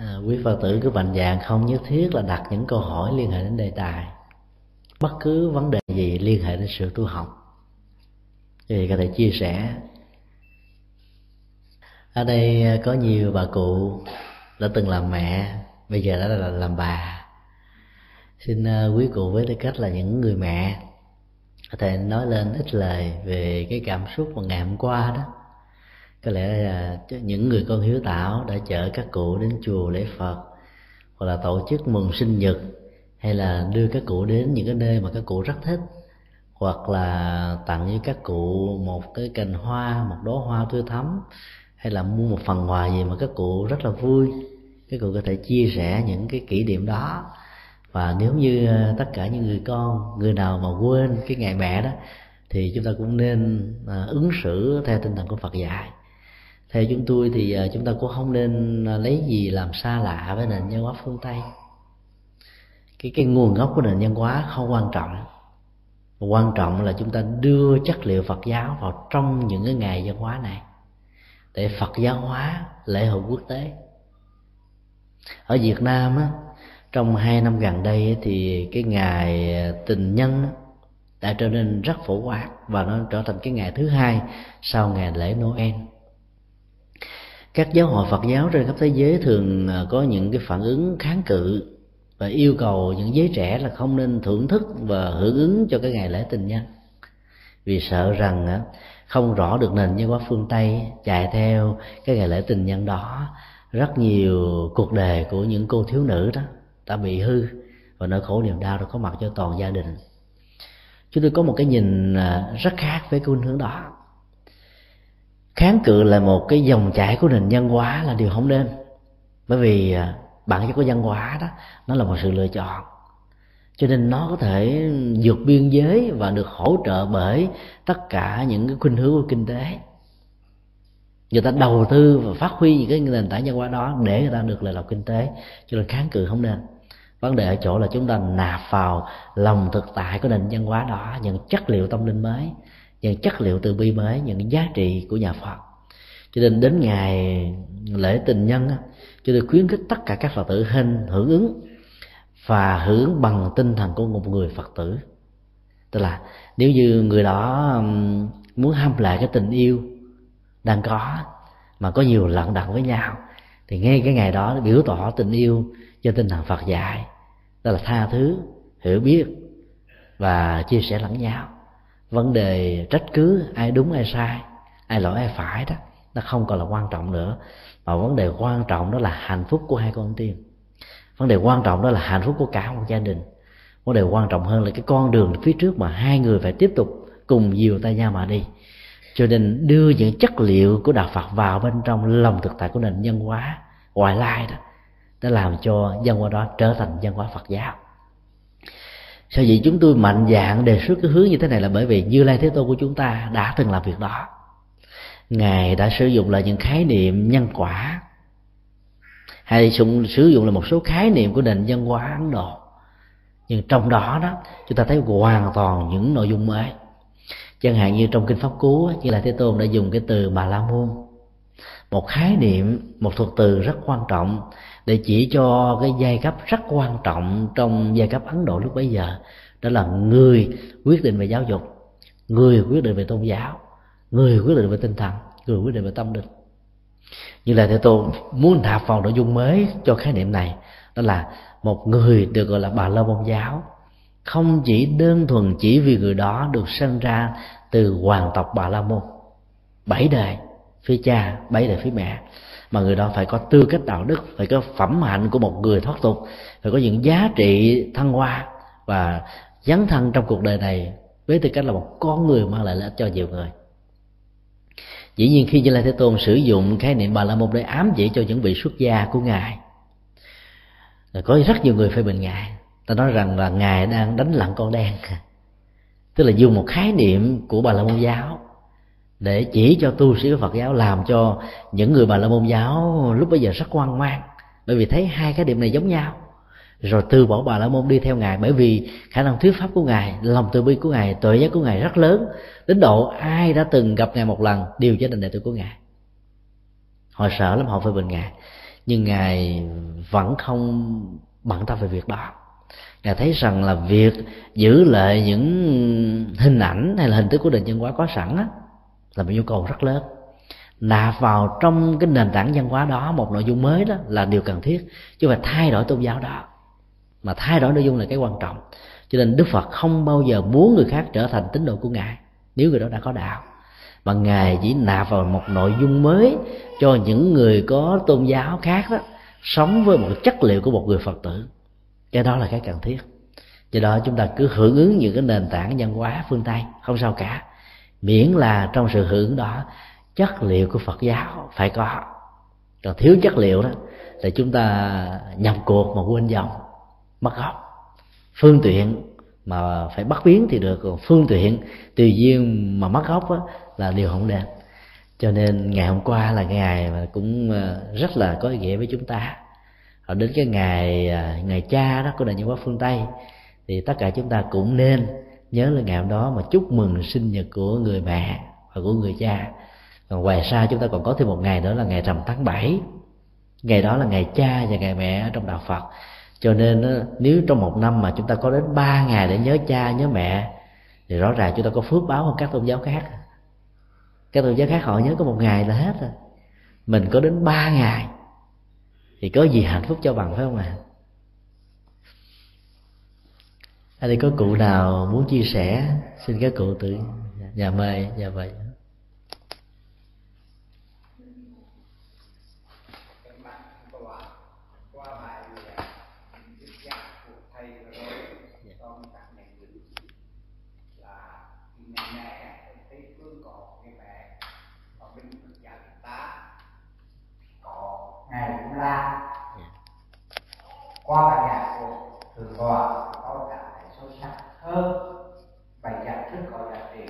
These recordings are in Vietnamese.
à, quý phật tử cứ mạnh dạng không nhất thiết là đặt những câu hỏi liên hệ đến đề tài. Bất cứ vấn đề gì liên hệ đến sự tu học. Thì có thể chia sẻ. Ở đây có nhiều bà cụ đã từng làm mẹ bây giờ đã là làm bà. Xin à, quý cụ với tư cách là những người mẹ có thể nói lên ít lời về cái cảm xúc mà ngày hôm qua đó có lẽ là những người con hiếu tạo đã chở các cụ đến chùa lễ phật, hoặc là tổ chức mừng sinh nhật, hay là đưa các cụ đến những cái nơi mà các cụ rất thích, hoặc là tặng với các cụ một cái cành hoa, một đóa hoa tươi thắm, hay là mua một phần quà gì mà các cụ rất là vui. Các cụ có thể chia sẻ những cái kỷ niệm đó. Và nếu như à, tất cả những người con, người nào mà quên cái ngày mẹ đó, thì chúng ta cũng nên à, ứng xử theo tinh thần của Phật dạy theo chúng tôi thì à, chúng ta cũng không nên à, lấy gì làm xa lạ với nền văn hóa phương Tây. Cái cái nguồn gốc của nền văn hóa không quan trọng. Quan trọng là chúng ta đưa chất liệu Phật giáo vào trong những cái ngày văn hóa này, để Phật giáo hóa lễ hội quốc tế. Ở Việt Nam á, trong hai năm gần đây thì cái ngày à, tình nhân đã trở nên rất phổ quát và nó trở thành cái ngày thứ hai sau ngày lễ Noel các giáo hội Phật giáo trên khắp thế giới thường à, có những cái phản ứng kháng cự và yêu cầu những giới trẻ là không nên thưởng thức và hưởng ứng cho cái ngày lễ tình nhân. Vì sợ rằng à, không rõ được nền văn hóa phương Tây chạy theo cái ngày lễ tình nhân đó, rất nhiều cuộc đời của những cô thiếu nữ đó đã bị hư và nỗi khổ niềm đau đã có mặt cho toàn gia đình. Chúng tôi có một cái nhìn à, rất khác với cái khuynh hướng đó kháng cự là một cái dòng chảy của nền văn hóa là điều không nên. Bởi vì à, bản chất của văn hóa đó, nó là một sự lựa chọn. Cho nên nó có thể vượt biên giới và được hỗ trợ bởi tất cả những cái khuynh hướng của kinh tế. Người ta đầu tư và phát huy những cái nền tảng văn hóa đó để người ta được lợi lộc kinh tế. Cho nên kháng cự không nên. Vấn đề ở chỗ là chúng ta nạp vào lòng thực tại của nền văn hóa đó, những chất liệu tâm linh mới những chất liệu từ bi mới, những giá trị của nhà phật. Cho nên đến ngày lễ tình nhân chúng tôi khuyến khích tất cả các phật tử hình hưởng ứng và hưởng bằng tinh thần của một người phật tử. Tức là nếu như người đó muốn ham lại cái tình yêu đang có, mà có nhiều lận đận với nhau, thì ngay cái ngày đó biểu tỏ tình yêu cho tinh thần Phật dạy. Đó là tha thứ, hiểu biết và chia sẻ lẫn nhau vấn đề trách cứ, ai đúng, ai sai, ai lỗi, ai phải đó, nó không còn là quan trọng nữa. Mà vấn đề quan trọng đó là hạnh phúc của hai con tim. Vấn đề quan trọng đó là hạnh phúc của cả một gia đình. Vấn đề quan trọng hơn là cái con đường phía trước mà hai người phải tiếp tục cùng dìu tay nhau mà đi. Cho nên đưa những chất liệu của đạo Phật vào bên trong lòng thực tại của nền nhân hóa ngoại lai đó đã làm cho dân hóa đó trở thành dân hóa Phật giáo sao vậy chúng tôi mạnh dạng đề xuất cái hướng như thế này là bởi vì như lai thế tôn của chúng ta đã từng làm việc đó. Ngài đã sử dụng là những khái niệm nhân quả, hay sử dụng là một số khái niệm của nền văn hóa ấn độ. Nhưng trong đó đó, chúng ta thấy hoàn toàn những nội dung mới. Chẳng hạn như trong kinh pháp cú, như là thế tôn đã dùng cái từ bà la môn. Một khái niệm, một thuật từ rất quan trọng để chỉ cho cái giai cấp rất quan trọng trong giai cấp ấn độ lúc bấy giờ. Đó là người quyết định về giáo dục, người quyết định về tôn giáo, người quyết định về tinh thần, người quyết định về tâm linh. Như là thế tôi muốn nạp vào nội dung mới cho khái niệm này, đó là một người được gọi là bà la môn giáo. Không chỉ đơn thuần chỉ vì người đó được sinh ra từ hoàng tộc bà la môn. Bảy đời phía cha, bảy đời phía mẹ mà người đó phải có tư cách đạo đức, phải có phẩm hạnh của một người thoát tục, phải có những giá trị thăng hoa và dấn thân trong cuộc đời này với tư cách là một con người mang lại lợi ích cho nhiều người. Dĩ nhiên khi như lai thế tôn sử dụng khái niệm bà la môn để ám chỉ cho những vị xuất gia của ngài có rất nhiều người phê bình ngài. Ta nói rằng là ngài đang đánh lặng con đen. Tức là dùng một khái niệm của bà la môn giáo để chỉ cho tu sĩ của phật giáo làm cho những người bà la môn giáo lúc bây giờ rất hoang mang. Bởi vì thấy hai cái điểm này giống nhau. Rồi từ bỏ bà la môn đi theo ngài bởi vì khả năng thuyết pháp của ngài lòng từ bi của ngài tuệ giác của ngài rất lớn. Đến độ ai đã từng gặp ngài một lần đều trở thành đệ tử của ngài. Họ sợ lắm họ phê bình ngài. Nhưng ngài vẫn không bận tâm về việc đó. Ngài thấy rằng là việc giữ lại những hình ảnh hay là hình thức của nền văn hóa có sẵn á, là một nhu cầu rất lớn. Nạp vào trong cái nền tảng văn hóa đó một nội dung mới đó là điều cần thiết, chứ phải thay đổi tôn giáo đó. Mà thay đổi nội dung là cái quan trọng. Cho nên đức phật không bao giờ muốn người khác trở thành tín đồ của ngài, nếu người đó đã có đạo. Mà ngài chỉ nạp vào một nội dung mới cho những người có tôn giáo khác đó sống với một chất liệu của một người phật tử. Cái đó là cái cần thiết. Do đó chúng ta cứ hưởng ứng những cái nền tảng văn hóa phương tây, không sao cả miễn là trong sự hưởng đó chất liệu của phật giáo phải có. Còn thiếu chất liệu đó thì chúng ta nhập cuộc mà quên dòng mất gốc. Phương tiện mà phải bắt biến thì được còn phương tiện tùy duyên mà mất gốc đó, là điều không nên. Cho nên ngày hôm qua là ngày mà cũng ờ, rất là có ý nghĩa với chúng ta. Rồi đến cái ngày ờ, ngày cha đó của nền văn hóa phương tây thì tất cả chúng ta cũng nên nhớ là ngày hôm đó mà chúc mừng sinh nhật của người mẹ và của người cha. Còn ngoài ra chúng ta còn có thêm một ngày nữa là ngày rằm tháng 7 ngày đó là ngày cha và ngày mẹ ở trong đạo phật. Cho nên nếu trong một năm mà chúng ta có đến ba ngày để nhớ cha, nhớ mẹ, thì rõ ràng chúng ta có phước báo hơn các tôn giáo khác. Các tôn giáo khác họ nhớ có một ngày là hết rồi. Mình có đến ba ngày, thì có gì hạnh phúc cho bằng phải không ạ? à? Ở thì có cụ nào muốn chia sẻ? Xin các cụ tự nhà mời nhà mời la qua bài giảng của thượng tọa có cảm thấy sâu sắc hơn bài giảng rất có giá trị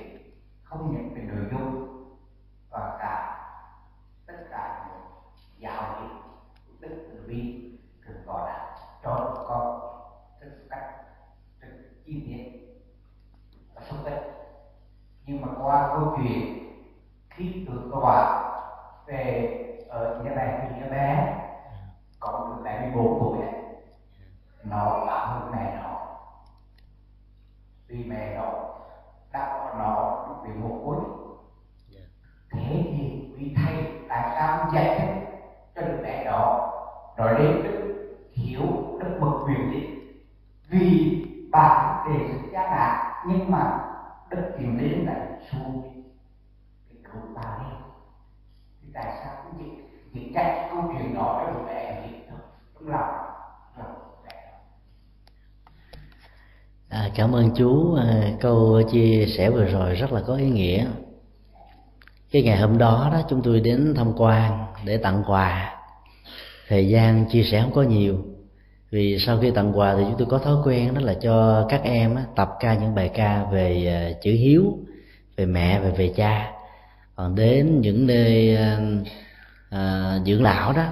không những về nội dung và cả tất cả những giáo lý đức từ bi thượng tọa đã cho con rất cách rất chi tiết và xúc tích nhưng mà qua câu chuyện khi thượng tọa về ở nhà bè thì nhà bé còn được tại 14 tuổi ấy, nó đã hơn mẹ nó vì mẹ nó đã có nó lúc bị một cuối thế thì vì thầy tại sao dạy thế cho đứa bé đó nó đến đức hiểu đức bậc quyền lý vì bà đề xuất giá cả nhưng mà đức tìm đến lại xui thì ta đi. Thì tại sao cũng chỉ chỉ trách câu chuyện đó cho trong lòng À, cảm ơn chú. À, câu chia sẻ vừa rồi rất là có ý nghĩa. Cái ngày hôm đó đó chúng tôi đến tham quan để tặng quà. Thời gian chia sẻ không có nhiều vì sau khi tặng quà thì chúng tôi có thói quen đó là cho các em tập ca những bài ca về à, chữ hiếu về mẹ và về cha còn đến những nơi à, à, dưỡng lão đó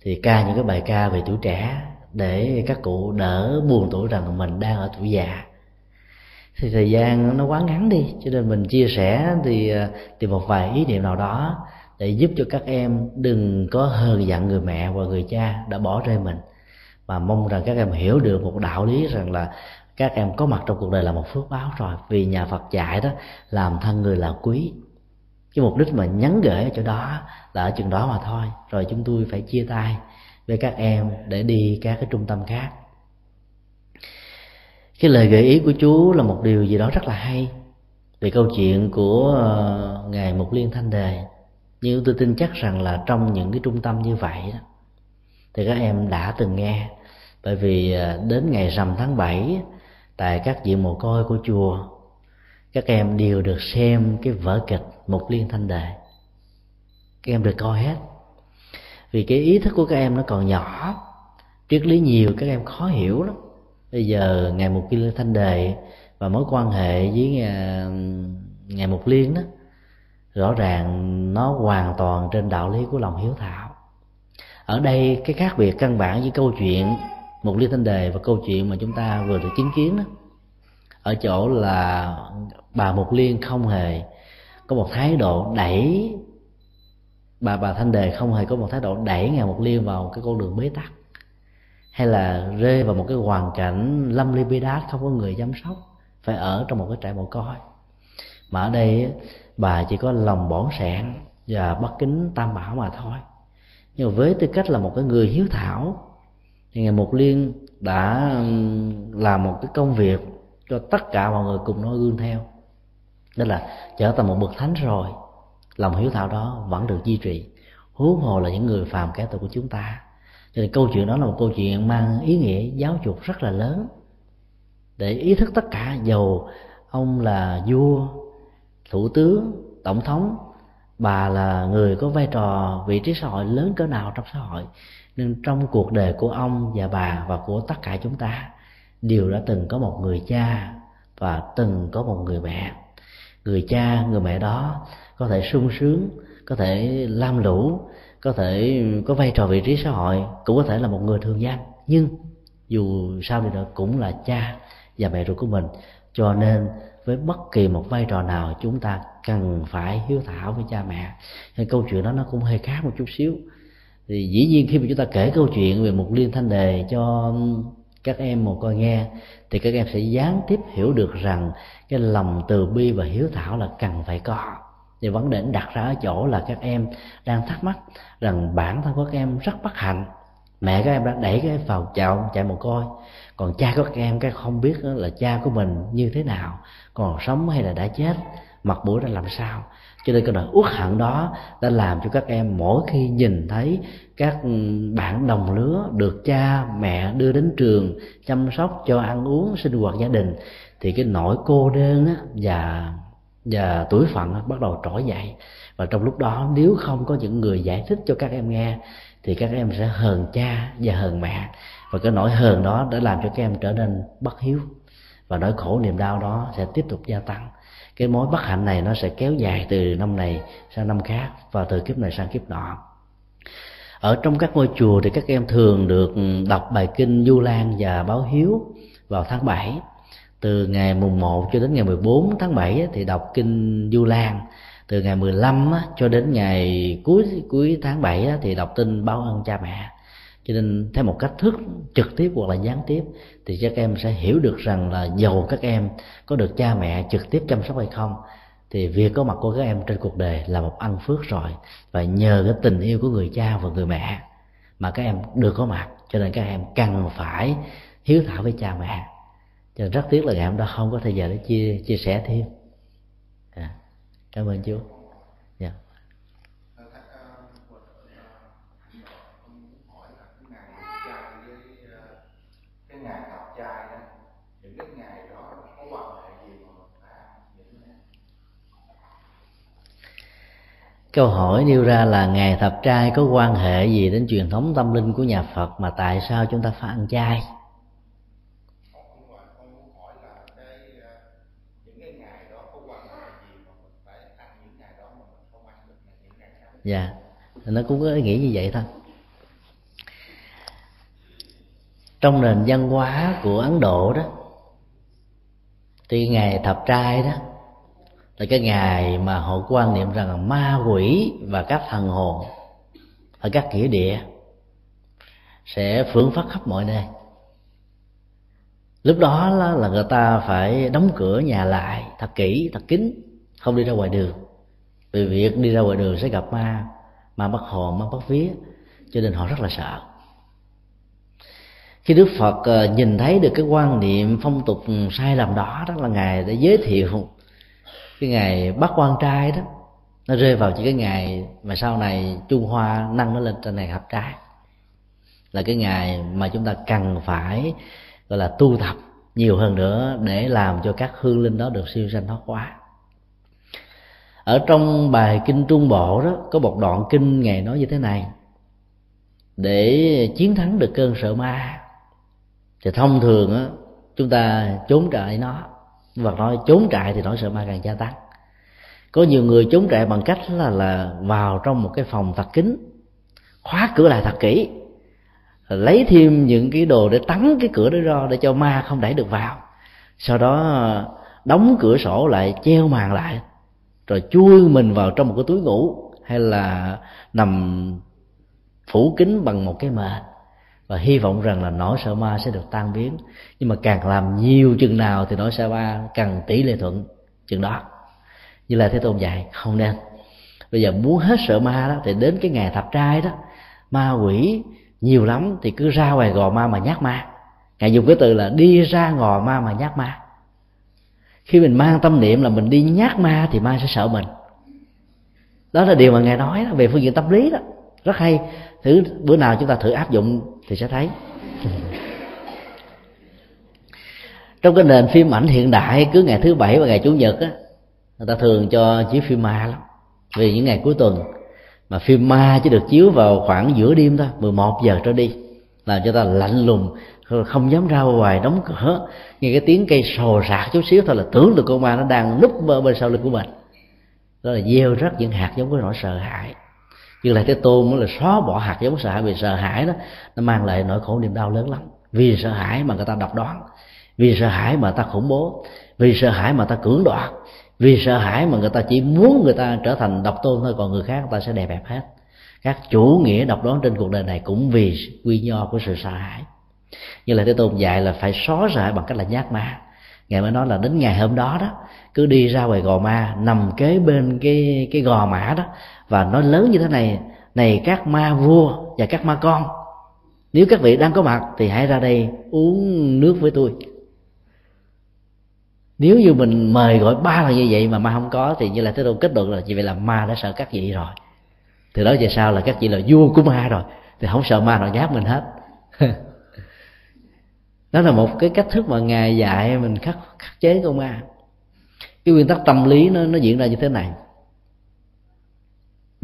thì ca những cái bài ca về tuổi trẻ để các cụ đỡ buồn tuổi rằng mình đang ở tuổi già. Thì thời gian nó quá ngắn đi cho nên mình chia sẻ thì ờ, tìm một vài ý niệm nào đó để giúp cho các em đừng có hờn giận người mẹ và người cha đã bỏ rơi mình. Mà mong rằng các em hiểu được một đạo lý rằng là các em có mặt trong cuộc đời là một phước báo rồi. Vì nhà Phật dạy đó làm thân người là quý cái mục đích mà nhắn gửi ở chỗ đó là ở chừng đó mà thôi. Rồi chúng tôi phải chia tay với các em để đi các cái trung tâm khác. Cái lời gợi ý của chú là một điều gì đó rất là hay về câu chuyện của ờ, ngài mục liên thanh đề. Nhưng tôi tin chắc rằng là trong những cái trung tâm như vậy đó thì các em đã từng nghe. Bởi vì ờ, đến ngày rằm tháng 7 tại các viện mồ côi của chùa các em đều được xem cái vở kịch một liên thanh đề các em được coi hết. Vì cái ý thức của các em nó còn nhỏ. Triết lý nhiều, các em khó hiểu lắm. Bây giờ ngày một liên thanh đề và mối quan hệ với à, ngày một liên đó, rõ ràng nó hoàn toàn trên đạo lý của lòng hiếu thảo. Ở đây, cái khác biệt căn bản với câu chuyện một liên thanh đề và câu chuyện mà chúng ta vừa được chứng kiến đó ở chỗ là bà mục liên không hề có một thái độ đẩy bà bà thanh đề không hề có một thái độ đẩy ngài Mục liên vào cái con đường bế tắc. Hay là rơi vào một cái hoàn cảnh lâm ly bi đát, không có người chăm sóc phải ở trong một cái trại mồ côi. Mà ở đây bà chỉ có lòng bỏn sẹn và bất kính tam bảo mà thôi. Nhưng mà với tư cách là một cái người hiếu thảo, thì ngài mục liên đã làm một cái công việc cho tất cả mọi người cùng nói gương theo. Đó là trở thành một bậc thánh rồi, lòng hiếu thảo đó vẫn được duy trì. Huống hồ là những người phàm kẻ tội của chúng ta. Cho nên câu chuyện đó là một câu chuyện mang ý nghĩa giáo dục rất là lớn. Để ý thức tất cả, dầu ông là vua, thủ tướng, tổng thống, bà là người có vai trò, vị trí xã hội lớn cỡ nào trong xã hội nên trong cuộc đời của ông và bà và của tất cả chúng ta đều đã từng có một người cha và từng có một người mẹ. Người cha, người mẹ đó có thể sung sướng, có thể lam lũ, có thể có vai trò vị trí xã hội, cũng có thể là một người thường dân nhưng dù sao đi nữa cũng là cha và mẹ ruột của mình, cho nên với bất kỳ một vai trò nào chúng ta cần phải hiếu thảo với cha mẹ. Nên câu chuyện đó nó cũng hơi khác một chút xíu. Thì dĩ nhiên khi mà chúng ta kể câu chuyện về một liên thanh đề cho các em một coi nghe, thì các em sẽ gián tiếp hiểu được rằng cái lòng từ bi và hiếu thảo là cần phải có. Thì vấn đề đặt ra ở chỗ là các em đang thắc mắc rằng bản thân của các em rất bất hạnh. Mẹ các em đã đẩy các em vào chậu, chạy một coi còn cha của các em, các không biết là cha của mình như thế nào, còn sống hay là đã chết mặt mũi ra làm sao. Cho nên cái nỗi uất hận đó đã làm cho các em mỗi khi nhìn thấy các bạn đồng lứa được cha, mẹ đưa đến trường chăm sóc, cho ăn uống, sinh hoạt gia đình, thì cái nỗi cô đơn và và tuổi phận bắt đầu trỗi dậy. Và trong lúc đó, nếu không có những người giải thích cho các em nghe, thì các em sẽ hờn cha và hờn mẹ. Và cái nỗi hờn đó đã làm cho các em trở nên bất hiếu. Và nỗi khổ niềm đau đó sẽ tiếp tục gia tăng cái mối bất hạnh này nó sẽ kéo dài từ năm này sang năm khác và từ kiếp này sang kiếp nọ. Ở trong các ngôi chùa thì các em thường được đọc bài kinh Du Lan và báo hiếu vào tháng 7 từ ngày mùng 1 cho đến ngày 14 tháng 7 thì đọc kinh Du Lan. Từ ngày 15 cho đến ngày cuối cuối tháng 7 thì đọc tin báo ơn cha mẹ cho nên theo một cách thức trực tiếp hoặc là gián tiếp thì các em sẽ hiểu được rằng là dầu các em có được cha mẹ trực tiếp chăm sóc hay không thì việc có mặt của các em trên cuộc đời là một ân phước rồi. Và nhờ cái tình yêu của người cha và người mẹ mà các em được có mặt cho nên các em cần phải hiếu thảo với cha mẹ. Cho nên rất tiếc là ngày hôm đó không có thời giờ để chia chia sẻ thêm. À, cảm ơn chú. Câu hỏi nêu ra là ngày thập trai có quan hệ gì đến truyền thống tâm linh của nhà phật mà tại sao chúng ta phải ăn chay? Dạ nó cũng có ý nghĩa như vậy thôi. Trong nền văn hóa của ấn độ đó thì ngày thập trai đó là cái ngày mà họ quan niệm rằng ma quỷ và các thần hồn ở các nghĩa địa sẽ phưởng phát khắp mọi nơi. Lúc đó là người ta phải đóng cửa nhà lại thật kỹ, thật kín, không đi ra ngoài đường. Vì việc đi ra ngoài đường sẽ gặp ma ma bắt hồn, ma bắt vía, cho nên họ rất là sợ. Khi đức phật ờ, nhìn thấy được cái quan niệm phong tục sai lầm đó đó là ngài đã giới thiệu cái ngày bắt quan trai đó, nó rơi vào chỉ cái ngày mà sau này trung hoa nâng nó lên trên này hợp trai. Là cái ngày mà chúng ta cần phải, gọi là, tu tập nhiều hơn nữa để làm cho các hương linh đó được siêu sanh thoát quá ở trong bài kinh trung bộ đó, có một đoạn kinh ngày nói như thế này. Để chiến thắng được cơn sợ ma, thì thông thường á, chúng ta trốn trại nó và nói trốn trại thì nỗi sợ ma càng gia tăng. Có nhiều người trốn trại bằng cách là là vào trong một cái phòng thật kín, khóa cửa lại thật kỹ, lấy thêm những cái đồ để tắn cái cửa đó ra để cho ma không đẩy được vào. Sau đó, đóng cửa sổ lại, treo màn lại, rồi chui mình vào trong một cái túi ngủ, hay là nằm phủ kín bằng một cái mền và hy vọng rằng là nỗi sợ ma sẽ được tan biến. Nhưng mà càng làm nhiều chừng nào thì nỗi sợ ma càng tỷ lệ thuận chừng đó. Như là thế tôn dạy không nên. Bây giờ muốn hết sợ ma đó thì đến cái ngày thập trai đó ma quỷ nhiều lắm thì cứ ra ngoài gò ma mà nhát ma. Ngài dùng cái từ là đi ra gò ma mà nhát ma. Khi mình mang tâm niệm là mình đi nhát ma thì ma sẽ sợ mình. Đó là điều mà ngài nói đó, về phương diện tâm lý đó. Rất hay thử bữa nào chúng ta thử áp dụng thì sẽ thấy. Trong cái nền phim ảnh hiện đại, cứ ngày thứ bảy và ngày chủ nhật á, người ta thường cho chiếu phim ma lắm. Vì những ngày cuối tuần mà phim ma chỉ được chiếu vào khoảng giữa đêm thôi 11 giờ trở đi, làm cho ta lạnh lùng, không dám ra ngoài đóng cửa. Nghe cái tiếng cây sồ sạc chút xíu thôi là tưởng được con ma nó đang núp bên sau lưng của mình. Đó là gieo rất những hạt giống của nỗi sợ hãi như là thế tôn là xóa bỏ hạt giống sợ hãi vì sợ hãi đó, nó mang lại nỗi khổ niềm đau lớn lắm. Vì sợ hãi mà người ta độc đoán, vì sợ hãi mà ta khủng bố, vì sợ hãi mà ta cưỡng đoạt, vì sợ hãi mà người ta chỉ muốn người ta trở thành độc tôn thôi, còn người khác người ta sẽ đè bẹp hết. Các chủ nghĩa độc đoán trên cuộc đời này cũng vì quy nho của sự sợ hãi. Như là thế tôn dạy là phải xóa sợ hãi bằng cách là nhát ma. Ngài mới nói là đến ngày hôm đó đó, cứ đi ra ngoài gò ma, nằm kế bên cái cái gò mã đó và nói lớn như thế này này các ma vua và các ma con, nếu các vị đang có mặt thì hãy ra đây uống nước với tôi. Nếu như mình mời gọi ba lần như vậy mà ma không có, thì như là thế đâu kết luận là chỉ vậy là ma đã sợ các vị rồi. Từ đó về sau là các vị là vua của ma rồi, thì không sợ ma nào giáp mình hết. Đó là một cái cách thức mà ngài dạy mình khắc khắc chế con ma. Cái nguyên tắc tâm lý nó nó diễn ra như thế này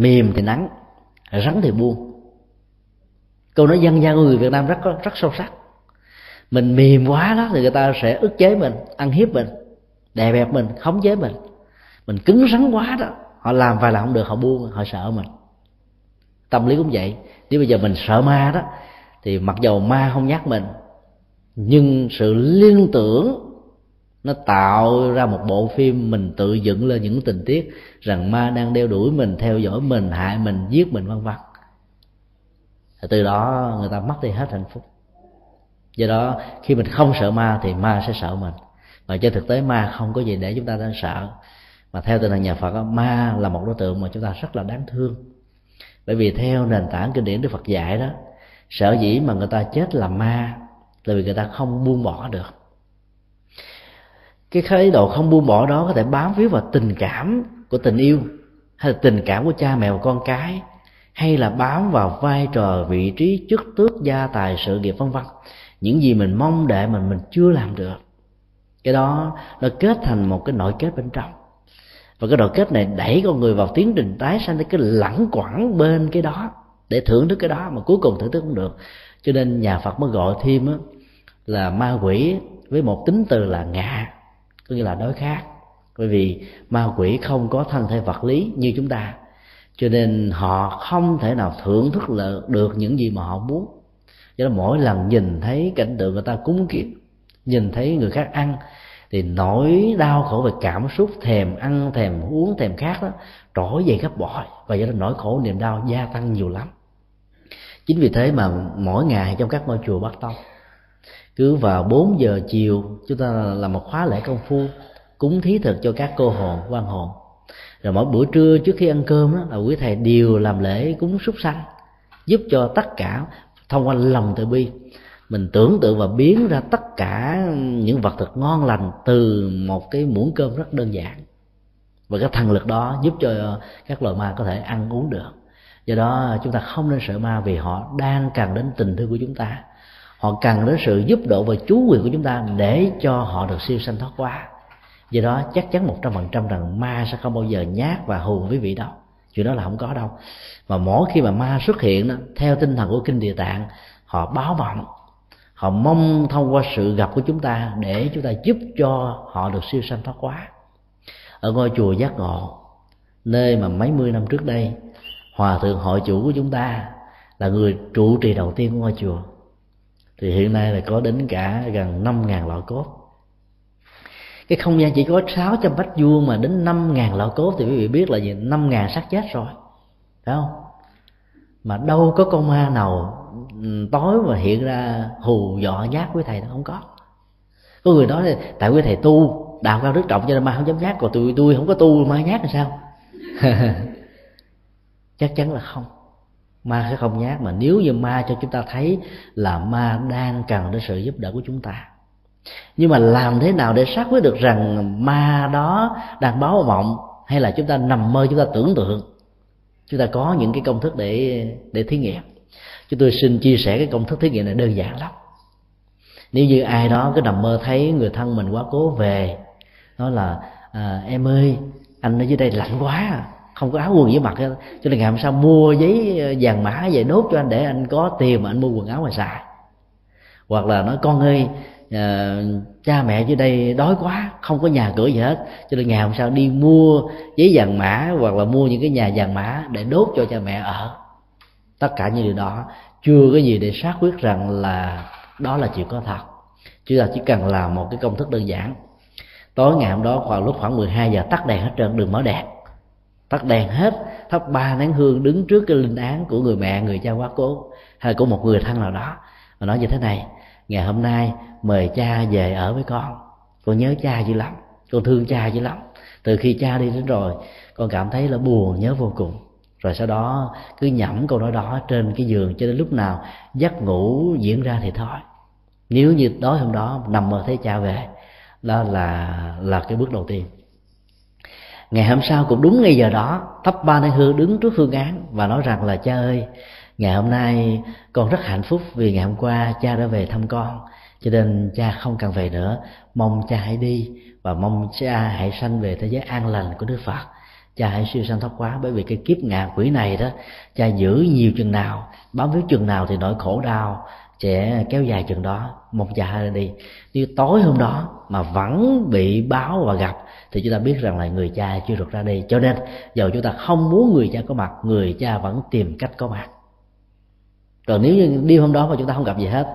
mềm thì nắng, rắn thì buông. Câu nói dân gian của người việt nam rất rất sâu sắc. Mình mềm quá đó thì người ta sẽ ức chế mình, ăn hiếp mình, đè bẹp mình, khống chế mình. Mình cứng rắn quá đó, họ làm vài lần không được, họ buông, họ sợ mình. Tâm lý cũng vậy. Nếu bây giờ mình sợ ma đó, thì mặc dầu ma không nhắc mình, nhưng sự liên tưởng nó tạo ra một bộ phim mình tự dựng lên những tình tiết rằng ma đang đeo đuổi mình, theo dõi mình, hại mình, giết mình, vân vân. Từ đó người ta mất đi hết hạnh phúc. Do đó, khi mình không sợ ma thì ma sẽ sợ mình. Và trên thực tế ma không có gì để chúng ta đang sợ. Mà theo tinh thần nhà phật ma là một đối tượng mà chúng ta rất là đáng thương. Bởi vì theo nền tảng kinh điển đức phật dạy đó, sở dĩ mà người ta chết là ma là vì người ta không buông bỏ được cái thái độ không buông bỏ đó có thể bám víu vào tình cảm của tình yêu hay là tình cảm của cha mẹ và con cái hay là bám vào vai trò vị trí chức tước gia tài sự nghiệp vân vân. Những gì mình mong đợi mình mình chưa làm được. Cái đó nó kết thành một cái nội kết bên trong. Và cái nội kết này đẩy con người vào tiến trình tái sanh cái lẳng quẳng bên cái đó để thưởng thức cái đó mà cuối cùng thưởng thức không được. Cho nên nhà phật mới gọi thêm á, là ma quỷ với một tính từ là ngạ có nghĩa là đối khác. Bởi vì ma quỷ không có thân thể vật lý như chúng ta. Cho nên họ không thể nào thưởng thức được những gì mà họ muốn. Cho nên mỗi lần nhìn thấy cảnh tượng người ta cúng kiến nhìn thấy người khác ăn, thì nỗi đau khổ về cảm xúc, thèm ăn, thèm uống, thèm khát đó, trỗi dậy gấp bội. Và do đó nỗi khổ, niềm đau gia tăng nhiều lắm. Chính vì thế mà mỗi ngày trong các ngôi chùa bắt tông cứ vào 4 giờ chiều, chúng ta làm một khóa lễ công phu, cúng thí thực cho các cô hồn, quan hồn. Rồi mỗi bữa trưa trước khi ăn cơm đó là quý thầy đều làm lễ cúng súc sanh, giúp cho tất cả thông qua lòng từ bi. Mình tưởng tượng và biến ra tất cả những vật thực ngon lành từ một cái muỗng cơm rất đơn giản. Và cái thần lực đó giúp cho các loài ma có thể ăn uống được. Do đó, chúng ta không nên sợ ma vì họ đang cần đến tình thương của chúng ta họ cần đến sự giúp đỡ và chú quyền của chúng ta để cho họ được siêu sanh thoát qua do đó chắc chắn một trăm phần trăm rằng ma sẽ không bao giờ nhát và hù với vị đâu chuyện đó là không có đâu. Mà mỗi khi mà ma xuất hiện đó, theo tinh thần của kinh địa tạng họ báo vọng. Họ mong thông qua sự gặp của chúng ta để chúng ta giúp cho họ được siêu sanh thoát quá ở ngôi chùa giác ngộ nơi mà mấy mươi năm trước đây hòa thượng hội chủ của chúng ta là người trụ trì đầu tiên của ngôi chùa thì hiện nay là có đến cả gần năm ngàn lọ cốt. Cái không gian chỉ có 600 bách vuông mà đến năm ngàn lọ cốt thì quý vị biết là gì? năm ngàn xác chết rồi. Phải không? Mà đâu có con ma nào ừ, tối mà hiện ra hù dọ nhát với thầy nó không có. Có người nói là tại quý thầy tu đạo cao đức trọng cho nên ma không dám nhát còn tôi tôi không có tu, ma nhát là sao? Chắc chắn là không ma sẽ không nhát mà nếu như ma cho chúng ta thấy là ma đang cần đến sự giúp đỡ của chúng ta. Nhưng mà làm thế nào để xác quyết được rằng ma đó đang báo mộng hay là chúng ta nằm mơ chúng ta tưởng tượng? Chúng ta có những cái công thức để để thí nghiệm. Chúng tôi xin chia sẻ cái công thức thí nghiệm này đơn giản lắm. Nếu như ai đó cứ nằm mơ thấy người thân mình quá cố về nói là à, em ơi anh ở dưới đây lạnh quá à, không có áo quần với mặt cho nên ngày hôm sau mua giấy ờ, vàng mã về nốt cho anh để anh có tiền mà anh mua quần áo mà xài. Hoặc là nói con ơi à, cha mẹ dưới đây đói quá không có nhà cửa gì hết. Cho nên ngày hôm sau đi mua giấy vàng mã hoặc là mua những cái nhà vàng mã để đốt cho cha mẹ ở. Tất cả những điều đó chưa có gì để xác quyết rằng là đó là chuyện có thật. Chứ là chỉ cần làm một cái công thức đơn giản. Tối ngày hôm đó khoảng lúc khoảng 12 giờ tắt đèn hết trơn đừng mở đèn tắt đèn hết, thắp ba nén hương đứng trước cái linh án của người mẹ, người cha quá cố, hay của một người thân nào đó. Mà nói như thế này, ngày hôm nay mời cha về ở với con. Con nhớ cha dữ lắm, con thương cha dữ lắm. Từ khi cha đi đến rồi, con cảm thấy là buồn nhớ vô cùng. Rồi sau đó, cứ nhẩm câu nói đó trên cái giường cho đến lúc nào giấc ngủ diễn ra thì thôi. Nếu như tối hôm đó nằm mơ thấy cha về, đó là là cái bước đầu tiên ngày hôm sau cũng đúng ngay giờ đó, thắp ba nén hương đứng trước phương án và nói rằng là, cha ơi, ngày hôm nay con rất hạnh phúc vì ngày hôm qua cha đã về thăm con. Cho nên cha không cần về nữa. Mong cha hãy đi và mong cha hãy sanh về thế giới an lành của đức phật. Cha hãy siêu sanh thoát quá bởi vì cái kiếp ngạ quỷ này đó, cha giữ nhiều chừng nào, bám víu chừng nào thì nỗi khổ đau sẽ kéo dài chừng đó. Một giờ hai đi. Nếu tối hôm đó mà vẫn bị báo và gặp, thì chúng ta biết rằng là người cha chưa được ra đi. Cho nên, dầu chúng ta không muốn người cha có mặt, người cha vẫn tìm cách có mặt. Còn nếu như đi hôm đó mà chúng ta không gặp gì hết,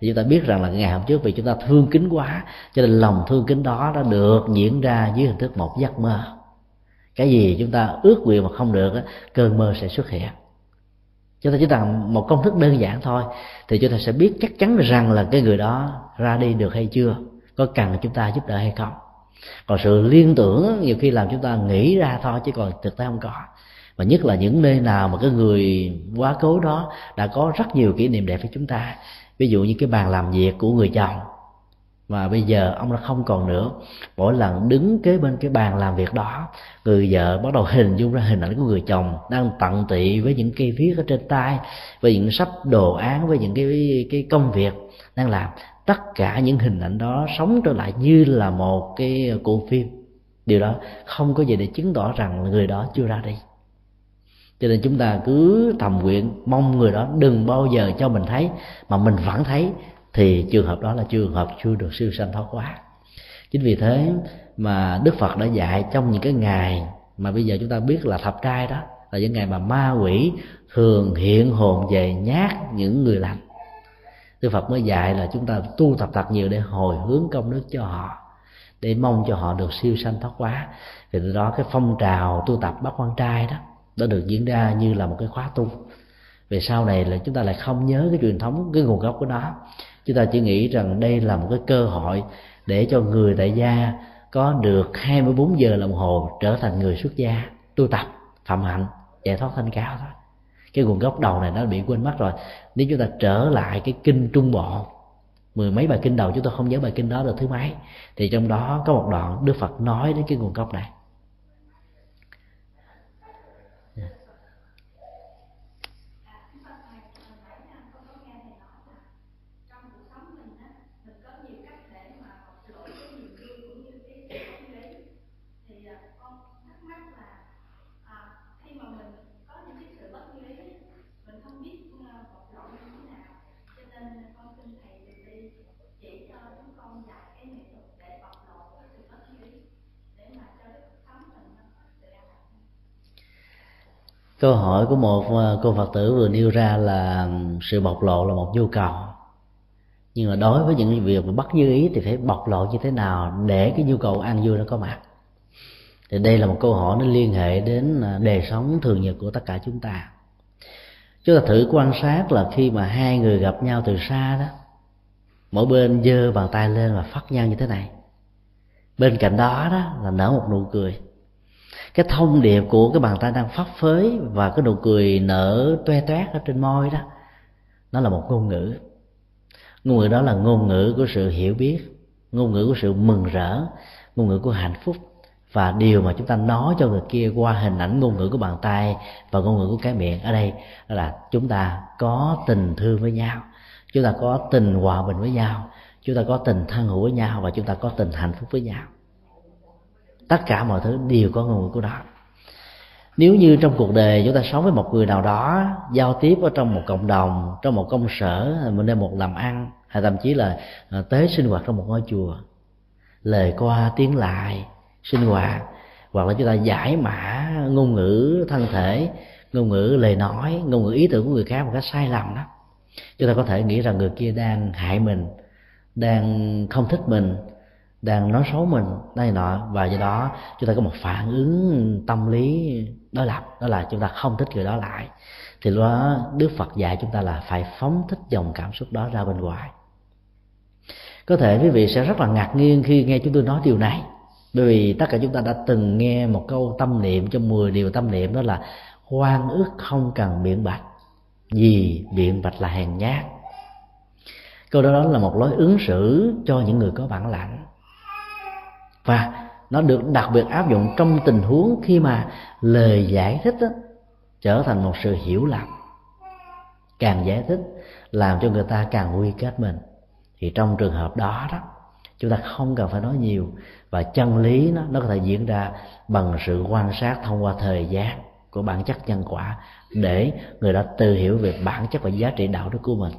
thì chúng ta biết rằng là ngày hôm trước vì chúng ta thương kính quá, cho nên lòng thương kính đó đã được diễn ra dưới hình thức một giấc mơ. Cái gì chúng ta ước nguyện mà không được cơn mơ sẽ xuất hiện chúng ta chỉ cần một công thức đơn giản thôi. Thì chúng ta sẽ biết chắc chắn rằng là cái người đó ra đi được hay chưa, có cần chúng ta giúp đỡ hay không. Còn sự liên tưởng nhiều khi làm chúng ta nghĩ ra thôi, chứ còn thực tế không có. Và nhất là những nơi nào mà cái người quá cố đó đã có rất nhiều kỷ niệm đẹp với chúng ta. Ví dụ như cái bàn làm việc của người chồng mà bây giờ ông đã không còn nữa. Mỗi lần đứng kế bên cái bàn làm việc đó, người vợ bắt đầu hình dung ra hình ảnh của người chồng đang tận tị với những cây viết ở trên tay, với những sắp đồ án, với những cái cái công việc đang làm. Tất cả những hình ảnh đó sống trở lại như là một cái cuộn phim. Điều đó không có gì để chứng tỏ rằng người đó chưa ra đi. Cho nên chúng ta cứ thầm nguyện, mong người đó đừng bao giờ cho mình thấy, mà mình vẫn thấy thì trường hợp đó là trường hợp chưa được siêu sanh thoát quá chính vì thế mà đức phật đã dạy trong những cái ngày mà bây giờ chúng ta biết là thập trai đó, là những ngày mà ma quỷ thường hiện hồn về nhát những người lành. Đức phật mới dạy là chúng ta tu tập thật nhiều để hồi hướng công đức cho họ, để mong cho họ được siêu sanh thoát quá thì từ đó cái phong trào tu tập bác quan trai đó đã được diễn ra như là một cái khóa tu. Về sau này là chúng ta lại không nhớ cái truyền thống, cái nguồn gốc của nó chúng ta chỉ nghĩ rằng đây là một cái cơ hội để cho người tại gia có được 24 giờ đồng hồ trở thành người xuất gia, tu tập, phạm hạnh, giải thoát thanh cao thôi. Cái nguồn gốc đầu này nó bị quên mất rồi. Nếu chúng ta trở lại cái kinh trung bộ, mười mấy bài kinh đầu, chúng ta không nhớ bài kinh đó là thứ mấy, thì trong đó có một đoạn đức phật nói đến cái nguồn gốc này. Câu hỏi của một à, cô phật tử vừa nêu ra là sự bộc lộ là một nhu cầu. Nhưng mà đối với những việc mà bắt như ý thì phải bộc lộ như thế nào để cái nhu cầu ăn vui nó có mặt? Thì đây là một câu hỏi nó liên hệ đến à, đời sống thường nhật của tất cả chúng ta. Chúng ta thử quan sát là khi mà hai người gặp nhau từ xa đó, mỗi bên giơ bàn tay lên và phát nhau như thế này. Bên cạnh đó đó là nở một nụ cười cái thông điệp của cái bàn tay đang phát phới và cái nụ cười nở toe toét ở trên môi đó, nó là một ngôn ngữ. Ngôn ngữ đó là ngôn ngữ của sự hiểu biết, ngôn ngữ của sự mừng rỡ, ngôn ngữ của hạnh phúc. Và điều mà chúng ta nói cho người kia qua hình ảnh ngôn ngữ của bàn tay và ngôn ngữ của cái miệng ở đây là chúng ta có tình thương với nhau, chúng ta có tình hòa bình với nhau, chúng ta có tình thân hữu với nhau và chúng ta có tình hạnh phúc với nhau tất cả mọi thứ đều có ngôn ngữ của nó. nếu như trong cuộc đời chúng ta sống với một người nào đó, giao tiếp ở trong một cộng đồng, trong một công sở mình đem một làm ăn, hay thậm chí là à, tới tế sinh hoạt trong một ngôi chùa, lời qua tiếng lại, sinh hoạt, hoặc là chúng ta giải mã ngôn ngữ thân thể, ngôn ngữ lời nói, ngôn ngữ ý tưởng của người khác một cách sai lầm đó, chúng ta có thể nghĩ rằng người kia đang hại mình, đang không thích mình đang nói xấu mình đây nọ. Và do đó chúng ta có một phản ứng tâm lý đối lập đó là chúng ta không thích người đó lại. Thì lúc đó đức phật dạy chúng ta là phải phóng thích dòng cảm xúc đó ra bên ngoài. Có thể quý vị sẽ rất là ngạc nhiên khi nghe chúng tôi nói điều này. Bởi vì tất cả chúng ta đã từng nghe một câu tâm niệm trong 10 điều tâm niệm đó là hoan ước không cần biện bạch vì biện bạch là hèn nhát. Câu đó, đó là một lối ứng xử cho những người có bản lãnh và nó được đặc biệt áp dụng trong tình huống khi mà lời giải thích đó, trở thành một sự hiểu lầm. Càng giải thích làm cho người ta càng quy kết mình. Thì trong trường hợp đó đó chúng ta không cần phải nói nhiều và chân lý nó nó có thể diễn ra bằng sự quan sát thông qua thời gian của bản chất nhân quả để người đó tự hiểu về bản chất và giá trị đạo đức của mình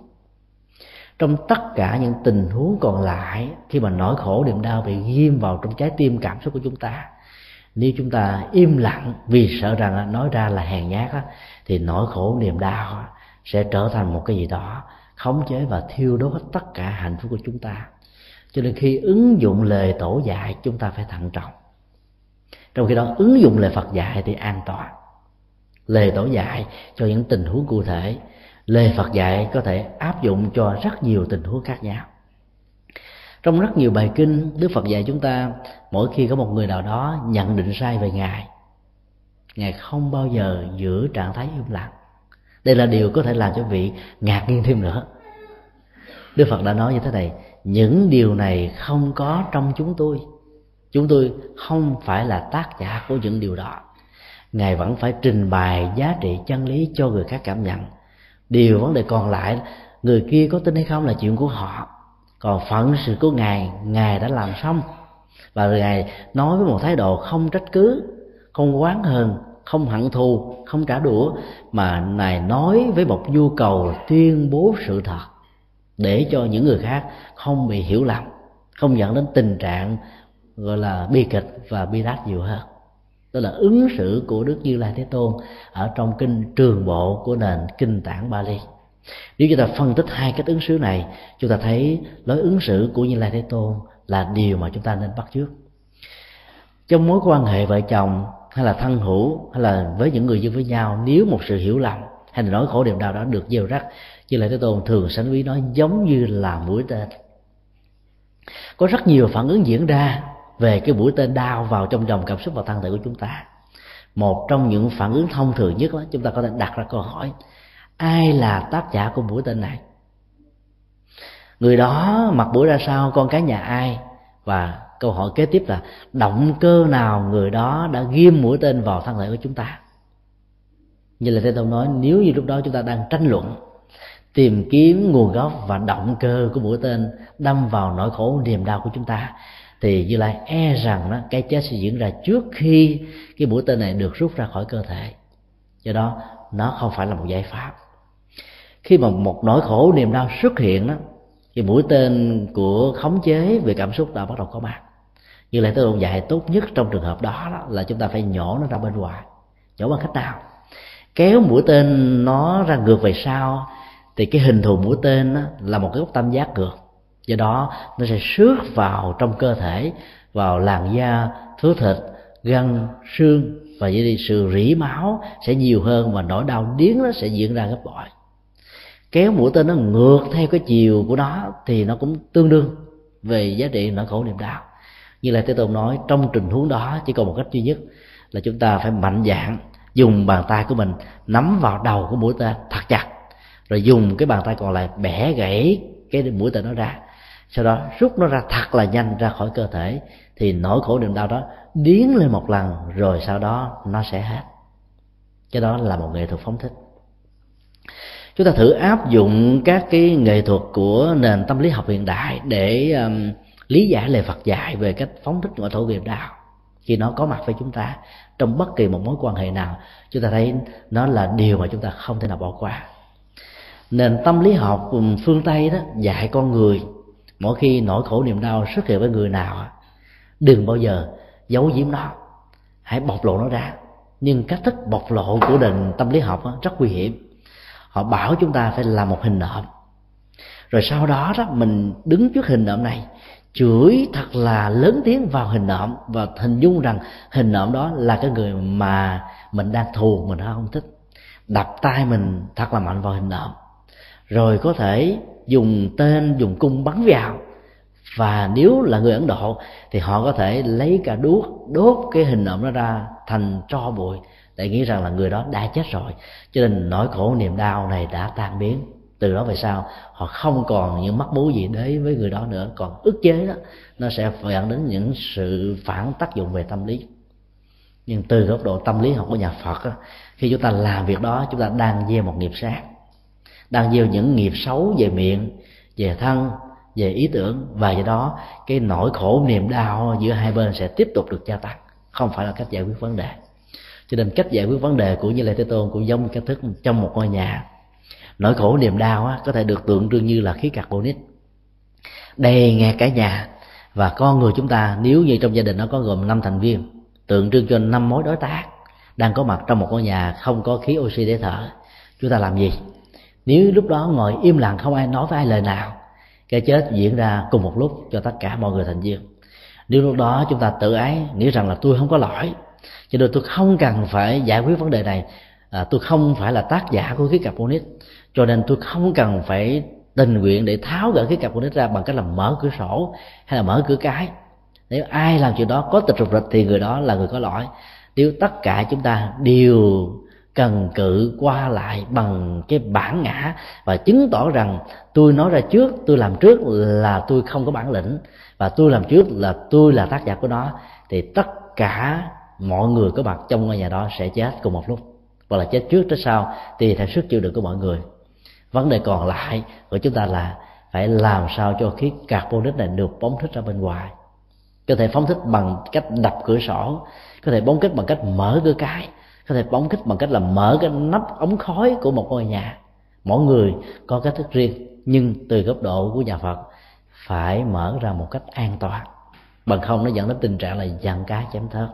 trong tất cả những tình huống còn lại, khi mà nỗi khổ, niềm đau bị ghim vào trong trái tim, cảm xúc của chúng ta, nếu chúng ta im lặng vì sợ rằng nói ra là hèn nhát thì nỗi khổ, niềm đau sẽ trở thành một cái gì đó khống chế và thiêu đốt tất cả hạnh phúc của chúng ta. Cho nên khi ứng dụng lời tổ dạy, chúng ta phải thận trọng. Trong khi đó, ứng dụng lời phật dạy thì an toàn. Lời tổ dạy cho những tình huống cụ thể lời phật dạy có thể áp dụng cho rất nhiều tình huống khác nhau. Trong rất nhiều bài kinh, đức phật dạy chúng ta, mỗi khi có một người nào đó nhận định sai về ngài ngài không bao giờ giữ trạng thái im lặng. Đây là điều có thể làm cho vị ngạc nhiên thêm nữa. Đức phật đã nói như thế này, những điều này không có trong chúng tôi. Chúng tôi không phải là tác giả của những điều đó. Ngài vẫn phải trình bày giá trị chân lý cho người khác cảm nhận điều vấn đề còn lại, người kia có tin hay không là chuyện của họ. Còn phận sự của ngài ngài đã làm xong. Và ngài nói với một thái độ không trách cứ, không oán hờn, không hận thù, không trả đũa, mà ngài nói với một nhu cầu tuyên bố sự thật, để cho những người khác không bị hiểu lầm, không dẫn đến tình trạng, gọi là bi kịch và bi đát nhiều hơn đó là ứng xử của đức như lai thế tôn ở trong kinh trường bộ của nền kinh tạng bali. Nếu chúng ta phân tích hai cách ứng xử này, chúng ta thấy lối ứng xử của như lai thế tôn là điều mà chúng ta nên bắt chước. Trong mối quan hệ vợ chồng, hay là thân hữu, hay là với những người dân với nhau, nếu một sự hiểu lầm hay là nỗi khổ niềm đau đó được gieo rắc, như lai thế tôn thường sánh ví nó giống như là mũi tên. Có rất nhiều phản ứng diễn ra về cái mũi tên đau vào trong dòng cảm xúc và thân thể của chúng ta. Một trong những phản ứng thông thường nhất đó, chúng ta có thể đặt ra câu hỏi, ai là tác giả của mũi tên này? Người đó mặc mũi ra sao, con cái nhà ai? Và câu hỏi kế tiếp là, động cơ nào người đó đã ghim mũi tên vào thân thể của chúng ta? Như là thế tôi nói, nếu như lúc đó chúng ta đang tranh luận, tìm kiếm nguồn gốc và động cơ của mũi tên đâm vào nỗi khổ niềm đau của chúng ta thì như lai e rằng đó cái chết sẽ diễn ra trước khi cái mũi tên này được rút ra khỏi cơ thể. Do đó nó không phải là một giải pháp. Khi mà một nỗi khổ niềm đau xuất hiện đó thì mũi tên của khống chế về cảm xúc đã bắt đầu có mặt. Như lại tôi dạy tốt nhất trong trường hợp đó, đó là chúng ta phải nhổ nó ra bên ngoài nhổ bằng cách nào? Kéo mũi tên nó ra ngược về sau thì cái hình thù mũi tên đó là một cái góc tam giác ngược do đó, nó sẽ xước vào trong cơ thể, vào làn da thứ thịt, gân, xương và vậy thì sự rỉ máu sẽ nhiều hơn và nỗi đau điếng nó sẽ diễn ra gấp bội. Kéo mũi tên nó ngược theo cái chiều của nó thì nó cũng tương đương về giá trị nỗi khổ niềm đau. Như là thế tôn nói, trong tình huống đó, chỉ còn một cách duy nhất là chúng ta phải mạnh dạn dùng bàn tay của mình nắm vào đầu của mũi tên thật chặt, rồi dùng cái bàn tay còn lại bẻ gãy cái mũi tên nó ra sau đó rút nó ra thật là nhanh ra khỏi cơ thể thì nỗi khổ niềm đau đó điến lên một lần rồi sau đó nó sẽ hết. Cái đó là một nghệ thuật phóng thích. Chúng ta thử áp dụng các cái nghệ thuật của nền tâm lý học hiện đại để um, lý giải lời Phật dạy về cách phóng thích nỗi khổ niềm đau khi nó có mặt với chúng ta trong bất kỳ một mối quan hệ nào chúng ta thấy nó là điều mà chúng ta không thể nào bỏ qua. Nền tâm lý học um, phương tây đó dạy con người mỗi khi nỗi khổ niềm đau xuất hiện với người nào đừng bao giờ giấu giếm nó. Hãy bộc lộ nó ra. Nhưng cách thức bộc lộ của nền tâm lý học rất nguy hiểm. Họ bảo chúng ta phải làm một hình nộm. Rồi sau đó đó, mình đứng trước hình nộm này, chửi thật là lớn tiếng vào hình nộm và hình dung rằng hình nộm đó là cái người mà mình đang thù, mình không thích. Đập tay mình thật là mạnh vào hình nộm. Rồi có thể dùng tên dùng cung bắn vào. Và nếu là người ấn độ thì họ có thể lấy cả đuốc đốt cái hình ảnh nó ra thành tro bụi để nghĩ rằng là người đó đã chết rồi. Cho nên nỗi khổ niềm đau này đã tan biến. Từ đó về sau họ không còn những mắc mú gì đấy với người đó nữa. Còn ức chế đó nó sẽ dẫn đến những sự phản tác dụng về tâm lý. Nhưng từ góc độ tâm lý học của nhà Phật đó, khi chúng ta làm việc đó chúng ta đang gieo một nghiệp sát đang gieo những nghiệp xấu về miệng về thân về ý tưởng. Và do đó cái nỗi khổ niềm đau giữa hai bên sẽ tiếp tục được gia tăng. Không phải là cách giải quyết vấn đề. Cho nên cách giải quyết vấn đề của như lai thế tôn cũng giống cách thức trong một ngôi nhà. Nỗi khổ niềm đau á, có thể được tượng trưng như là khí carbonic. Đầy nghe cả nhà và con người chúng ta nếu như trong gia đình nó có gồm năm thành viên tượng trưng cho năm mối đối tác đang có mặt trong một ngôi nhà không có khí oxy để thở chúng ta làm gì? Nếu lúc đó ngồi im lặng không ai nói với ai lời nào cái chết diễn ra cùng một lúc cho tất cả mọi người thành viên. Nếu lúc đó chúng ta tự ái nghĩ rằng là tôi không có lỗi cho nên tôi không cần phải giải quyết vấn đề này à, tôi không phải là tác giả của khí carbonic cho nên tôi không cần phải tình nguyện để tháo gỡ cái carbonic ra bằng cách là mở cửa sổ hay là mở cửa cái. Nếu ai làm chuyện đó có tịch rụt rịch thì người đó là người có lỗi. Nếu tất cả chúng ta đều cần cự qua lại bằng cái bản ngã và chứng tỏ rằng tôi nói ra trước, tôi làm trước là tôi không có bản lĩnh. Và tôi làm trước là tôi là tác giả của nó. Thì tất cả mọi người có mặt trong ngôi nhà đó sẽ chết cùng một lúc. Hoặc là chết trước chết sau tùy theo sức chịu đựng của mọi người. Vấn đề còn lại của chúng ta là phải làm sao cho khí carbonic này được phóng thích ra bên ngoài. Có thể phóng thích bằng cách đập cửa sổ, có thể phóng thích bằng cách mở cửa cái có thể phóng thích bằng cách là mở cái nắp ống khói của một ngôi nhà. Mỗi người có cách thức riêng, nhưng từ góc độ của nhà phật, phải mở ra một cách an toàn. Bằng không, nó dẫn đến tình trạng là dằn cá chém thớt.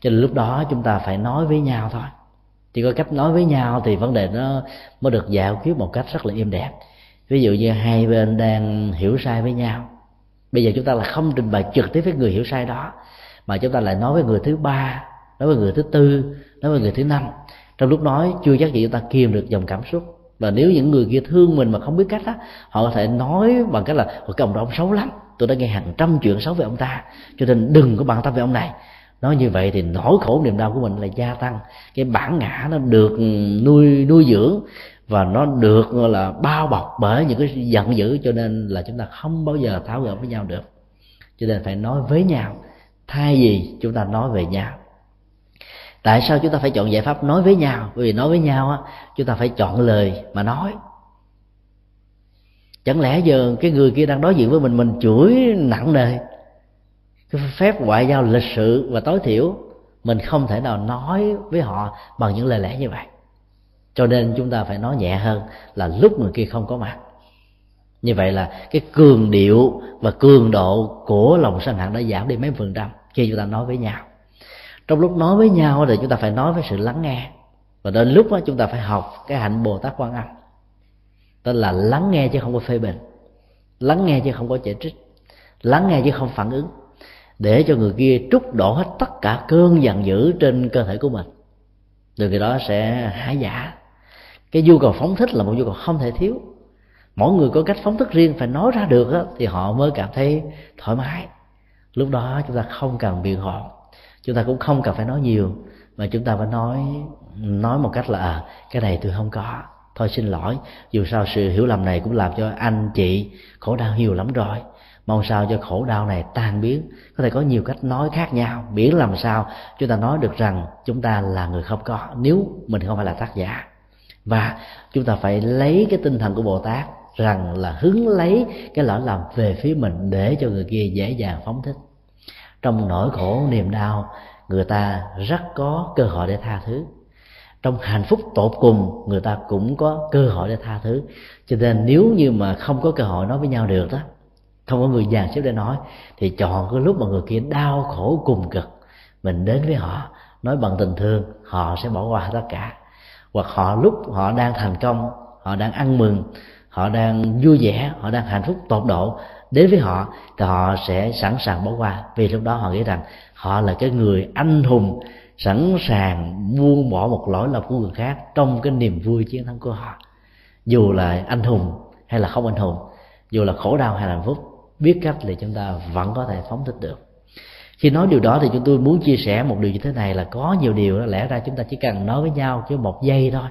Cho nên lúc đó chúng ta phải nói với nhau thôi. Chỉ có cách nói với nhau thì vấn đề nó mới được giải quyết một cách rất là êm đẹp. Ví dụ như hai bên đang hiểu sai với nhau. Bây giờ chúng ta là không trình bày trực tiếp với người hiểu sai đó, mà chúng ta lại nói với người thứ ba, nói với người thứ tư nói với người thứ năm, trong lúc nói, chưa chắc gì chúng ta kiềm được dòng cảm xúc. Và nếu những người kia thương mình mà không biết cách á, họ có thể nói bằng cách là cái ông đó ông xấu lắm, tôi đã nghe hàng trăm chuyện xấu về ông ta, cho nên đừng có bàn tâm về ông này. Nói như vậy thì nỗi khổ niềm đau của mình là gia tăng. Cái bản ngã nó được nuôi nuôi dưỡng và nó được là, bao bọc bởi những cái giận dữ, cho nên là chúng ta không bao giờ tháo gỡ với nhau được. Cho nên phải nói với nhau, thay vì chúng ta nói về nhau tại sao chúng ta phải chọn giải pháp nói với nhau? Bởi vì nói với nhau á, chúng ta phải chọn lời mà nói. Chẳng lẽ giờ cái người kia đang đối diện với mình mình chửi nặng nề? Cái phép ngoại giao lịch sự và tối thiểu, mình không thể nào nói với họ bằng những lời lẽ như vậy. Cho nên chúng ta phải nói nhẹ hơn là lúc người kia không có mặt. Như vậy là cái cường điệu và cường độ của lòng sân hận đã giảm đi mấy phần trăm khi chúng ta nói với nhau trong lúc nói với nhau thì chúng ta phải nói với sự lắng nghe. Và đến lúc đó chúng ta phải học cái hạnh bồ tát quan âm. Tức là lắng nghe chứ không có phê bình. Lắng nghe chứ không có chỉ trích. Lắng nghe chứ không phản ứng. Để cho người kia trút đổ hết tất cả cơn giận dữ trên cơ thể của mình. Từ cái đó sẽ hái giả. Cái nhu cầu phóng thích là một nhu cầu không thể thiếu. Mỗi người có cách phóng thích riêng phải nói ra được đó, thì họ mới cảm thấy thoải mái. Lúc đó chúng ta không cần biện hộ chúng ta cũng không cần phải nói nhiều mà chúng ta phải nói nói một cách là à, cái này tôi không có. Thôi xin lỗi dù sao sự hiểu lầm này cũng làm cho anh chị khổ đau nhiều lắm rồi. Mong sao cho khổ đau này tan biến có thể có nhiều cách nói khác nhau. Miễn làm sao chúng ta nói được rằng chúng ta là người không có nếu mình không phải là tác giả. Và chúng ta phải lấy cái tinh thần của bồ tát rằng là hứng lấy cái lỗi lầm về phía mình để cho người kia dễ dàng phóng thích trong nỗi khổ niềm đau, người ta rất có cơ hội để tha thứ. Trong hạnh phúc tột cùng, người ta cũng có cơ hội để tha thứ. Cho nên nếu như mà không có cơ hội nói với nhau được đó, không có người dàn xếp để nói, thì chọn cái lúc mà người kia đau khổ cùng cực, mình đến với họ, nói bằng tình thương, họ sẽ bỏ qua tất cả. Hoặc họ lúc họ đang thành công, họ đang ăn mừng, họ đang vui vẻ, họ đang hạnh phúc tột độ đến với họ, thì họ sẽ sẵn sàng bỏ qua. Vì lúc đó họ nghĩ rằng họ là cái người anh hùng, sẵn sàng buông bỏ một lỗi lầm của người khác trong cái niềm vui chiến thắng của họ. Dù là anh hùng hay là không anh hùng, dù là khổ đau hay là hạnh phúc, biết cách thì chúng ta vẫn có thể phóng thích được. Khi nói điều đó thì chúng tôi muốn chia sẻ một điều như thế này là có nhiều điều đó lẽ ra chúng ta chỉ cần nói với nhau chứ một giây thôi.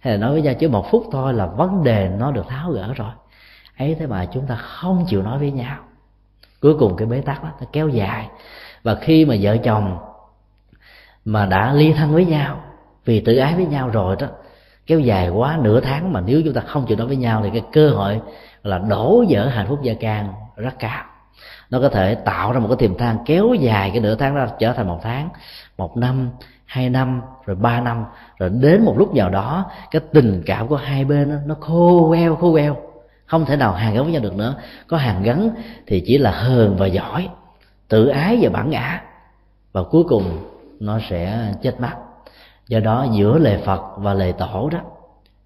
Hay là nói với nhau chứ một phút thôi là vấn đề nó được tháo gỡ rồi ấy thế mà chúng ta không chịu nói với nhau. Cuối cùng cái bế tắc đó nó kéo dài. Và khi mà vợ chồng mà đã ly thân với nhau vì tự ái với nhau rồi đó kéo dài quá nửa tháng mà nếu chúng ta không chịu nói với nhau thì cái cơ hội là đổ vỡ hạnh phúc gia can rất cao. Nó có thể tạo ra một cái tiềm than kéo dài cái nửa tháng đó trở thành một tháng một năm hai năm rồi ba năm rồi đến một lúc nào đó cái tình cảm của hai bên đó, nó khô queo khô queo không thể nào hàn gắn với nhau được nữa. Có hàn gắn thì chỉ là hờn và giỏi, tự ái và bản ngã. Và cuối cùng, nó sẽ chết mất do đó, giữa lời phật và lời tổ đó,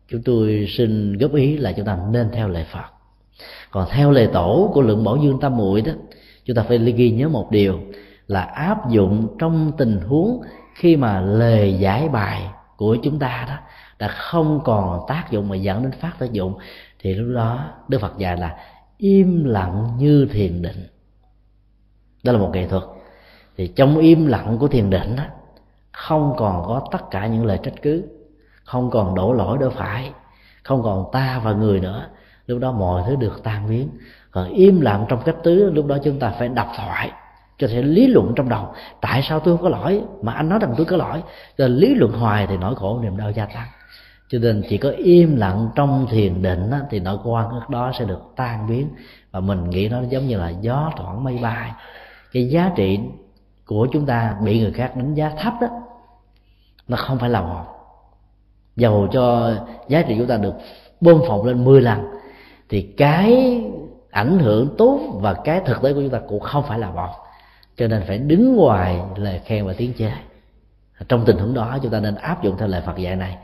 chúng tôi xin góp ý là chúng ta nên theo lời phật. Còn theo lời tổ của lượng bảo dương tam muội đó, chúng ta phải ghi nhớ một điều là áp dụng trong tình huống khi mà lời giải bài của chúng ta đó, đã không còn tác dụng mà dẫn đến phát tác dụng thì lúc đó đức phật dạy là im lặng như thiền định. Đó là một nghệ thuật. Thì trong im lặng của thiền định đó, không còn có tất cả những lời trách cứ không còn đổ lỗi đổ phải không còn ta và người nữa. Lúc đó mọi thứ được tan biến. Còn im lặng trong cách tứ lúc đó chúng ta phải đọc thoại cho thể lý luận trong đầu. Tại sao tôi không có lỗi? Mà anh nói rằng tôi có lỗi. Rồi lý luận hoài thì nỗi khổ niềm đau gia tăng cho nên chỉ có im lặng trong thiền định đó, thì nỗi quan đó sẽ được tan biến. Và mình nghĩ nó giống như là gió thoảng mây bay. Cái giá trị của chúng ta bị người khác đánh giá thấp đó nó không phải là một. Dầu cho giá trị chúng ta được bơm phồng lên 10 lần thì cái ảnh hưởng tốt và cái thực tế của chúng ta cũng không phải là một. Cho nên phải đứng ngoài lời khen và tiếng chê. Trong tình huống đó chúng ta nên áp dụng theo lời Phật dạy này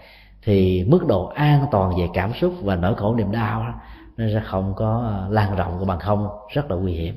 thì mức độ an toàn về cảm xúc và nỗi khổ niềm đau nó sẽ không có ờ, lan rộng của bằng không. Rất là nguy hiểm.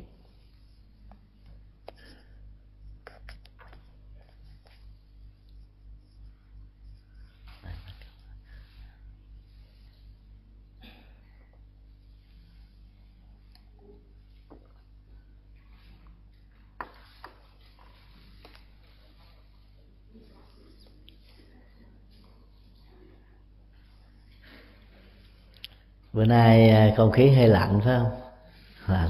Bữa nay à, không khí hơi lạnh, phải không? Lạnh.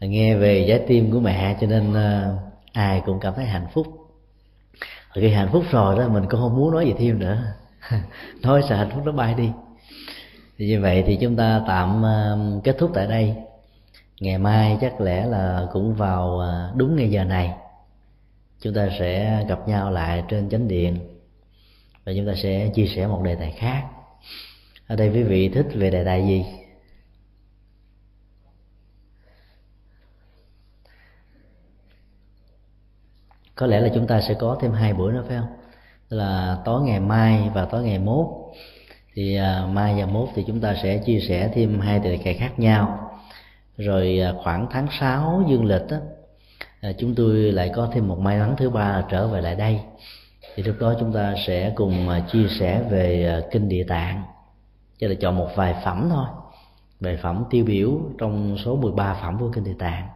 Nghe về trái tim của mẹ, cho nên à, ai cũng cảm thấy hạnh phúc. Khi hạnh phúc rồi đó, mình cũng không muốn nói gì thêm nữa. Nói sợ hạnh phúc nó bay đi. Thì như vậy thì chúng ta tạm à, kết thúc tại đây. Ngày mai chắc lẽ là cũng vào đúng ngay giờ này. Chúng ta sẽ gặp nhau lại trên chánh điện. Và chúng ta sẽ chia sẻ một đề tài khác ở đây quý vị thích về đề tài gì? Có lẽ là chúng ta sẽ có thêm hai buổi nữa phải không? Tức là tối ngày mai và tối ngày mốt. Thì uh, mai và mốt thì chúng ta sẽ chia sẻ thêm hai đề tài khác nhau. Rồi uh, khoảng tháng 6 dương lịch đó, uh, à, chúng tôi lại có thêm một may mắn thứ ba là trở về lại đây. Thì lúc đó chúng ta sẽ cùng chia sẻ về kinh địa tạng cho nên chọn một vài phẩm thôi. Về phẩm tiêu biểu trong số 13 phẩm của kinh địa tạng.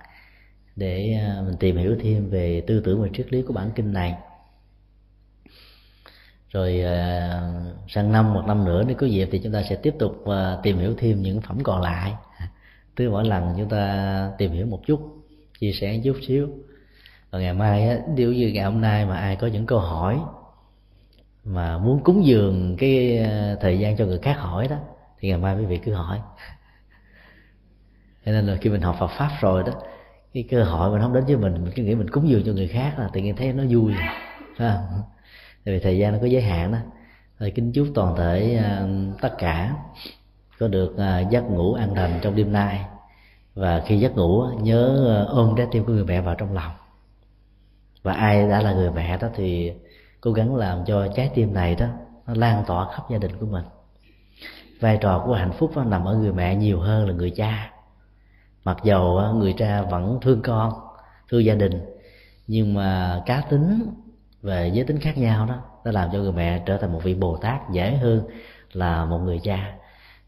Để à, mình tìm hiểu thêm về tư tưởng và triết lý của bản kinh này. Rồi à, sang năm một năm nữa, nếu có dịp thì chúng ta sẽ tiếp tục à, tìm hiểu thêm những phẩm còn lại. Cứ mỗi lần chúng ta tìm hiểu một chút, chia sẻ một chút xíu. Và ngày mai á, nếu như ngày hôm nay mà ai có những câu hỏi mà muốn cúng dường cái ờ, thời gian cho người khác hỏi đó thì ngày mai quý vị cứ hỏi. Cho nên là khi mình học Phật pháp rồi đó cái cơ hội mình không đến với mình mình cứ nghĩ mình cúng dường cho người khác là tự nhiên thấy nó vui phải tại vì thời gian nó có giới hạn đó. Rồi kính chúc toàn thể uh, tất cả có được uh, giấc ngủ an lành trong đêm nay. Và khi giấc ngủ nhớ uh, ôm trái tim của người mẹ vào trong lòng. Và ai đã là người mẹ đó thì cố gắng làm cho trái tim này đó, nó lan tỏa khắp gia đình của mình. Vai trò của hạnh phúc nó nằm ở người mẹ nhiều hơn là người cha. Mặc dầu ờ, người cha vẫn thương con, thương gia đình, nhưng mà cá tính về giới tính khác nhau đó, nó làm cho người mẹ trở thành một vị bồ tát dễ hơn là một người cha.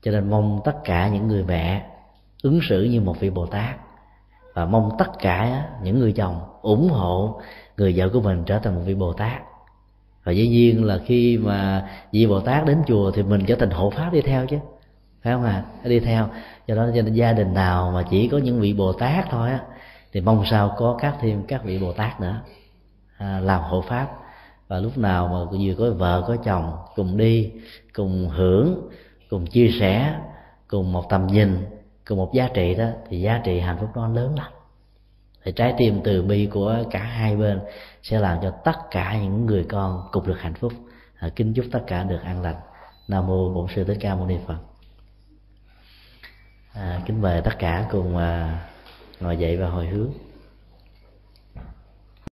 Cho nên mong tất cả những người mẹ ứng xử như một vị bồ tát, và mong tất cả ờ, những người chồng ủng hộ người vợ của mình trở thành một vị bồ tát và dĩ nhiên là khi mà vị bồ tát đến chùa thì mình trở thành hộ pháp đi theo chứ. Phải không à đi theo. Do đó cho nên gia đình nào mà chỉ có những vị bồ tát thôi á thì mong sao có các thêm các vị bồ tát nữa à, làm hộ pháp. Và lúc nào mà vừa có vợ có chồng cùng đi cùng hưởng cùng chia sẻ cùng một tầm nhìn cùng một giá trị đó thì giá trị hạnh phúc đó lớn lắm thì trái tim từ bi của cả hai bên sẽ làm cho tất cả những người con cùng được hạnh phúc. À, kính chúc tất cả được an lành. Nam mô bổn sư thích ca mâu ni phật. À, kính mời tất cả cùng à, ngồi dậy và hồi hướng.